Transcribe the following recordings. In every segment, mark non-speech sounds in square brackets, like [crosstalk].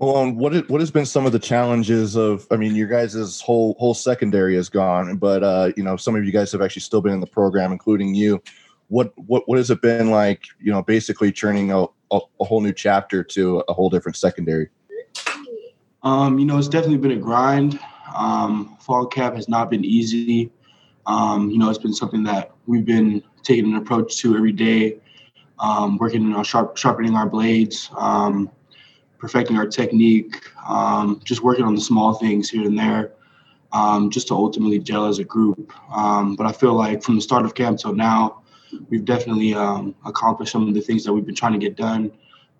Well, what is, what has been some of the challenges of? I mean, your guys' whole whole secondary is gone, but uh, you know, some of you guys have actually still been in the program, including you. What what what has it been like? You know, basically churning a, a, a whole new chapter to a whole different secondary. Um, you know, it's definitely been a grind. Um, fall camp has not been easy. Um, you know, it's been something that we've been taking an approach to every day, um, working on sharp, sharpening our blades, um, perfecting our technique, um, just working on the small things here and there, um, just to ultimately gel as a group. Um, but I feel like from the start of camp till now, we've definitely accomplished some of the things that we've been trying to get done.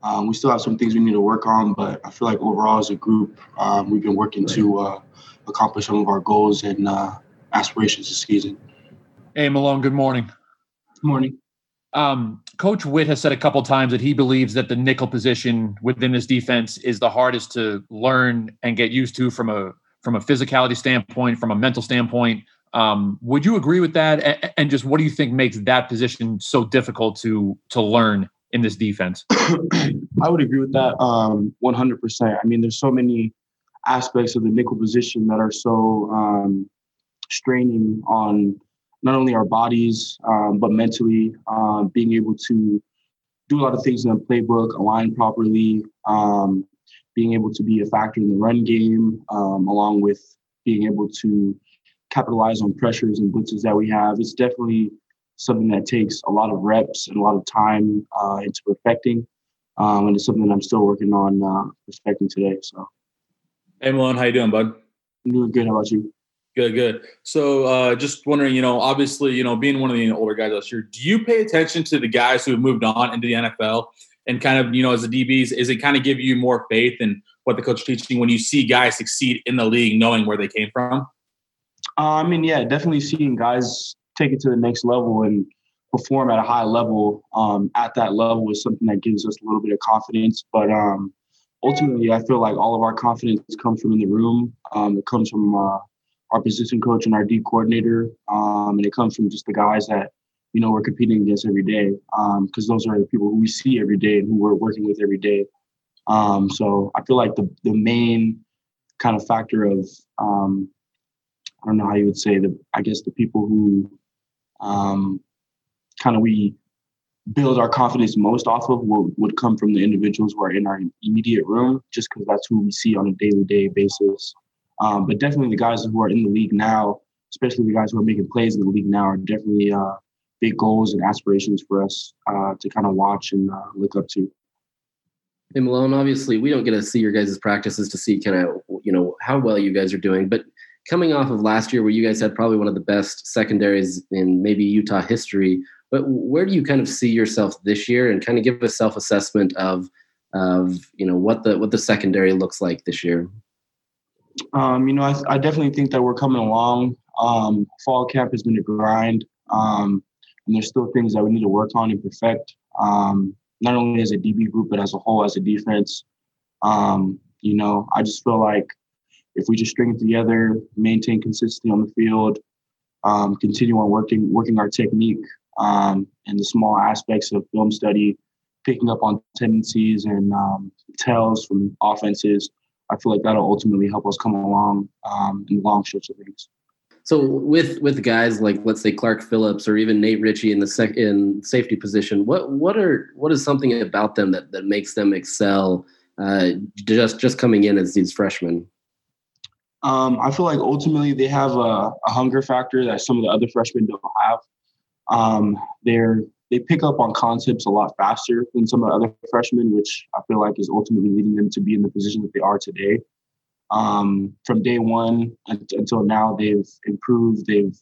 Um, we still have some things we need to work on, but I feel like overall as a group, um, we've been working to uh, accomplish some of our goals and uh, aspirations this season. Hey, Malone. Good morning. Good morning. Um, Coach Whitt has said a couple times that he believes that the nickel position within this defense is the hardest to learn and get used to from a from a physicality standpoint, from a mental standpoint. Um, would you agree with that? And just what do you think makes that position so difficult to to learn in this defense? [clears throat] I would agree with that um, 100%. I mean, there's so many aspects of the nickel position that are so um, straining on not only our bodies, um, but mentally, um, being able to do a lot of things in the playbook, align properly, um, being able to be a factor in the run game, um, along with being able to capitalize on pressures and blitzes that we have. It's definitely something that takes a lot of reps and a lot of time uh, into perfecting. Um, and it's something that I'm still working on uh, perfecting today. So, hey Malone, how you doing, bud? I'm doing good. How about you? Good, good. So, uh, just wondering, you know, obviously, you know, being one of the older guys last year, do you pay attention to the guys who have moved on into the NFL and kind of, you know, as a DBs, is it kind of give you more faith in what the coach is teaching when you see guys succeed in the league, knowing where they came from? Uh, I mean, yeah, definitely seeing guys take it to the next level and perform at a high level um, at that level is something that gives us a little bit of confidence. But um, ultimately, I feel like all of our confidence comes from in the room. Um, it comes from uh, our position coach and our D coordinator, um, and it comes from just the guys that you know we're competing against every day because um, those are the people who we see every day and who we're working with every day. Um, so I feel like the the main kind of factor of I don't know how you would say the I guess the people who um, kind of we build our confidence most off of would come from the individuals who are in our immediate room, just because that's who we see on a daily day basis. Um, but definitely the guys who are in the league now, especially the guys who are making plays in the league now, are definitely uh, big goals and aspirations for us uh, to kind of watch and uh, look up to. Hey Malone, obviously we don't get to see your guys' practices to see kind of you know how well you guys are doing, but coming off of last year where you guys had probably one of the best secondaries in maybe Utah history, but where do you kind of see yourself this year and kind of give a self-assessment of of you know what the what the secondary looks like this year? Um, you know, I, I, definitely think that we're coming along. Um, fall camp has been a grind, um, and there's still things that we need to work on and perfect. Um, not only as a DB group, but as a whole, as a defense. Um, you know, I just feel like if we just string it together, maintain consistency on the field, um, continue on working working our technique um, and the small aspects of film study, picking up on tendencies and um, tells from offenses, I feel like that'll ultimately help us come along um, in the long stretch of things. So with with guys like let's say Clark Phillips or even Nate Ritchie in the sec in safety position, what what are what is something about them that, that makes them excel uh, just just coming in as these freshmen? Um, I feel like ultimately they have a, a, hunger factor that some of the other freshmen don't have. Um, they're they pick up on concepts a lot faster than some of the other freshmen, which I feel like is ultimately leading them to be in the position that they are today. Um, from day one until now, they've improved, they've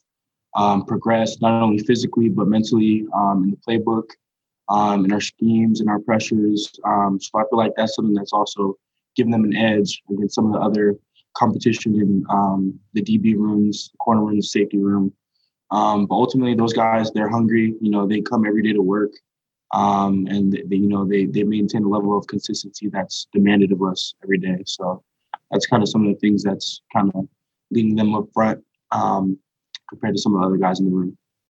um, progressed not only physically but mentally um, in the playbook, um, in our schemes, and our pressures. Um, so I feel like that's something that's also giving them an edge against some of the other competition in um, the DB rooms, corner rooms, safety room. Um, but ultimately, those guys, they're hungry. You know, they come every day to work, um, and they, you know they they maintain a level of consistency that's demanded of us every day. So that's kind of some of the things that's kind of leading them up front um, compared to some of the other guys in the room.